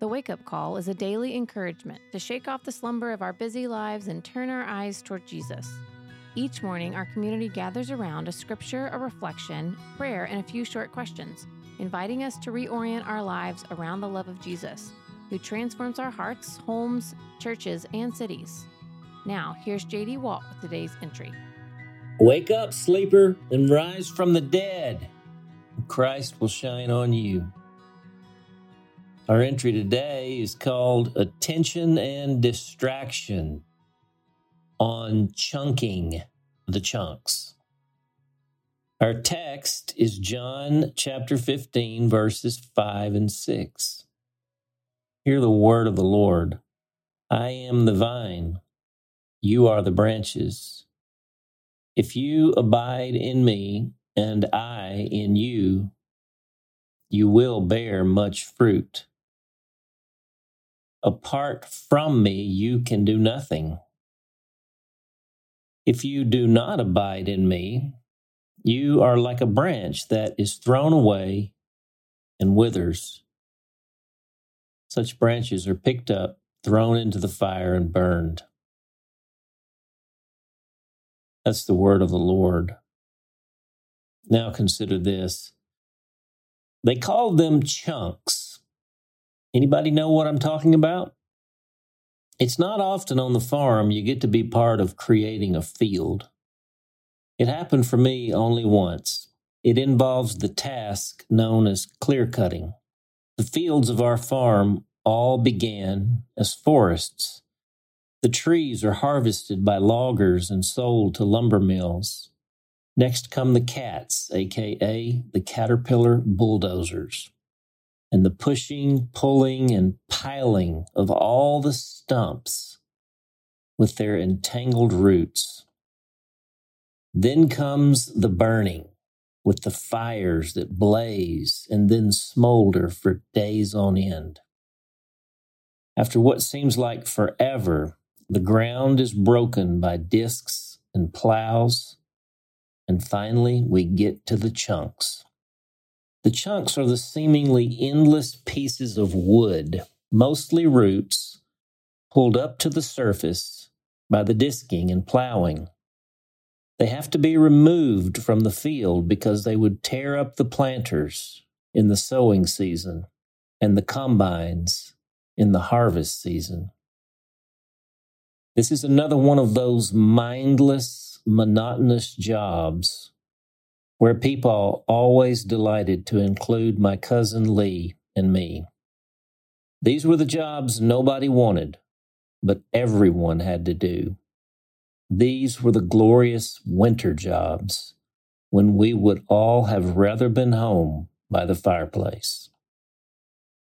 The Wake Up Call is a daily encouragement to shake off the slumber of our busy lives and turn our eyes toward Jesus. Each morning, our community gathers around a scripture, a reflection, prayer, and a few short questions, inviting us to reorient our lives around the love of Jesus, who transforms our hearts, homes, churches, and cities. Now, here's JD Walt with today's entry. Wake up, sleeper, and rise from the dead. Christ will shine on you. Our entry today is called Attention and Distraction on Chunking the Chunks. Our text is John chapter 15, verses 5 and 6. Hear the word of the Lord I am the vine, you are the branches. If you abide in me and I in you, you will bear much fruit. Apart from me, you can do nothing. If you do not abide in me, you are like a branch that is thrown away and withers. Such branches are picked up, thrown into the fire, and burned. That's the word of the Lord. Now consider this. They called them chunks Anybody know what I'm talking about? It's not often on the farm you get to be part of creating a field. It happened for me only once. It involves the task known as clear cutting. The fields of our farm all began as forests. The trees are harvested by loggers and sold to lumber mills. Next come the cats, aka the caterpillar bulldozers and the pushing, pulling, and piling of all the stumps with their entangled roots. Then comes the burning with the fires that blaze and then smolder for days on end. After what seems like forever, the ground is broken by discs and plows, and finally we get to the chunks. The chunks are the seemingly endless pieces of wood, mostly roots, pulled up to the surface by the disking and plowing. They have to be removed from the field because they would tear up the planters in the sowing season and the combines in the harvest season. This is another one of those mindless, monotonous jobs where people always delighted to include my cousin Lee and me. These were the jobs nobody wanted, but everyone had to do. These were the glorious winter jobs when we would all have rather been home by the fireplace.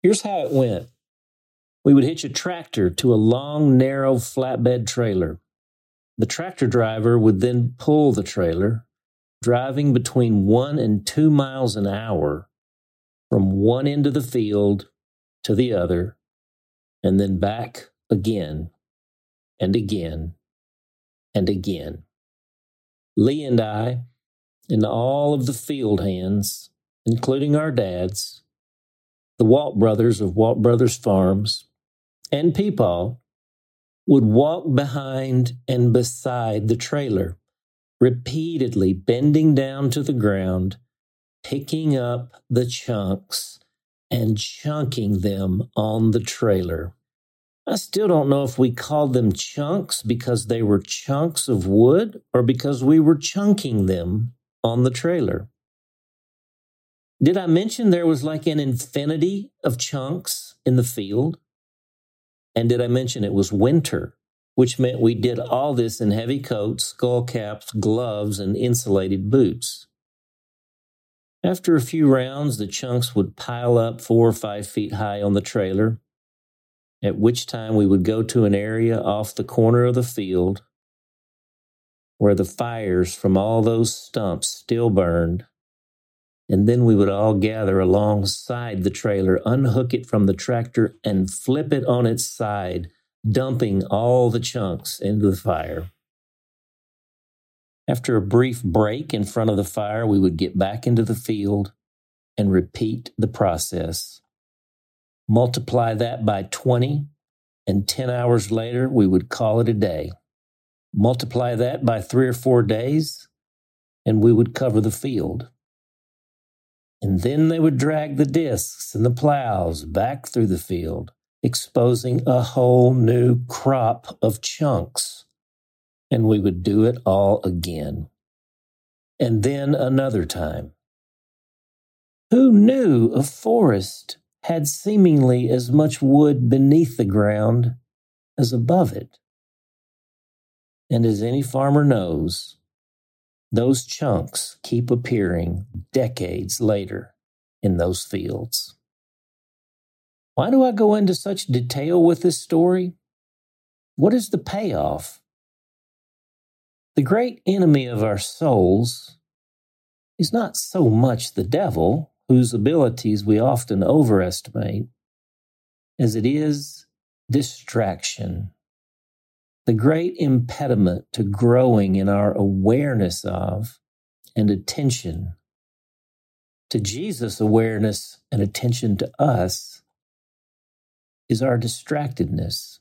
Here's how it went. We would hitch a tractor to a long, narrow flatbed trailer. The tractor driver would then pull the trailer driving between one and two miles an hour from one end of the field to the other, and then back again and again and again. Lee and I, and all of the field hands, including our dads, the Walt brothers of Walt Brothers Farms, and Peepaw, would walk behind and beside the trailer repeatedly bending down to the ground, picking up the chunks and chunking them on the trailer. I still don't know if we called them chunks because they were chunks of wood or because we were chunking them on the trailer. Did I mention there was like an infinity of chunks in the field? And did I mention it was winter? Which meant we did all this in heavy coats, skull caps, gloves, and insulated boots. After a few rounds, the chunks would pile up four or five feet high on the trailer, at which time we would go to an area off the corner of the field where the fires from all those stumps still burned. And then we would all gather alongside the trailer, unhook it from the tractor, and flip it on its side dumping all the chunks into the fire. After a brief break in front of the fire, we would get back into the field and repeat the process. multiply that by 20, and 10 hours later, we would call it a day. Multiply that by three or four days, and we would cover the field. And then they would drag the discs and the plows back through the field, exposing a whole new crop of chunks. And we would do it all again. And then another time. Who knew a forest had seemingly as much wood beneath the ground as above it? And as any farmer knows, those chunks keep appearing decades later in those fields. Why do I go into such detail with this story? What is the payoff? The great enemy of our souls is not so much the devil, whose abilities we often overestimate, as it is distraction the great impediment to growing in our awareness of and attention to Jesus' awareness and attention to us is our distractedness.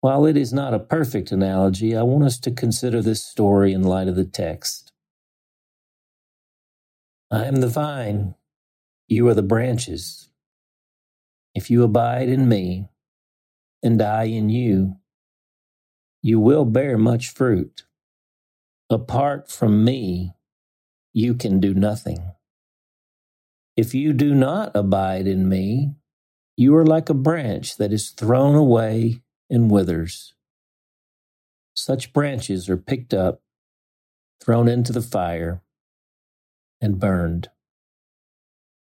While it is not a perfect analogy, I want us to consider this story in light of the text. I am the vine, you are the branches. If you abide in me, and I in you, you will bear much fruit. Apart from me, you can do nothing. If you do not abide in me, you are like a branch that is thrown away and withers. Such branches are picked up, thrown into the fire, and burned.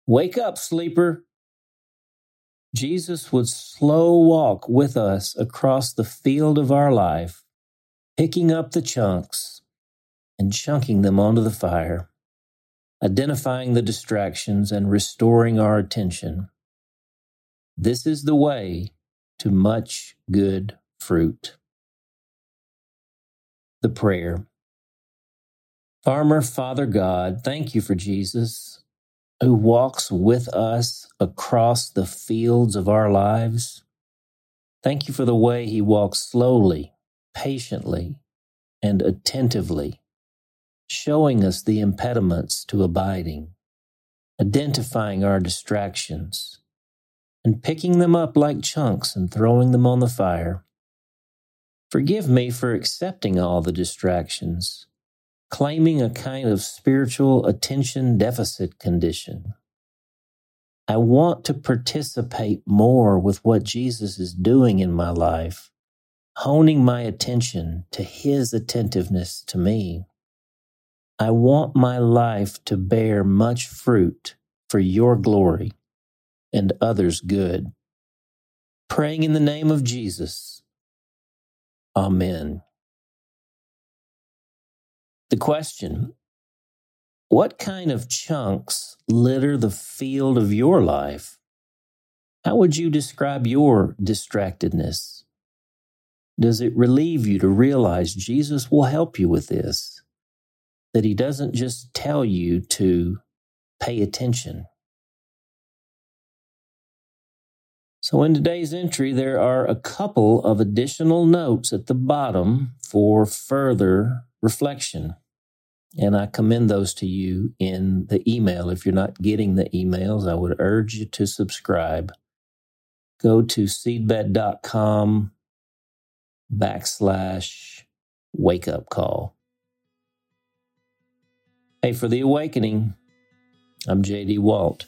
Wake up, sleeper. Jesus would slow walk with us across the field of our life, picking up the chunks and chunking them onto the fire, identifying the distractions and restoring our attention. This is the way to much good fruit. The prayer. Farmer, Father God, thank you for Jesus who walks with us across the fields of our lives. Thank you for the way he walks slowly, patiently, and attentively, showing us the impediments to abiding, identifying our distractions, and picking them up like chunks and throwing them on the fire. Forgive me for accepting all the distractions claiming a kind of spiritual attention deficit condition. I want to participate more with what Jesus is doing in my life, honing my attention to his attentiveness to me. I want my life to bear much fruit for your glory and others' good. Praying in the name of Jesus. Amen. The question What kind of chunks litter the field of your life? How would you describe your distractedness? Does it relieve you to realize Jesus will help you with this? That he doesn't just tell you to pay attention. So, in today's entry, there are a couple of additional notes at the bottom for further reflection. And I commend those to you in the email. If you're not getting the emails, I would urge you to subscribe. Go to seedbed.com backslash wake up call. Hey, for the awakening, I'm JD Walt.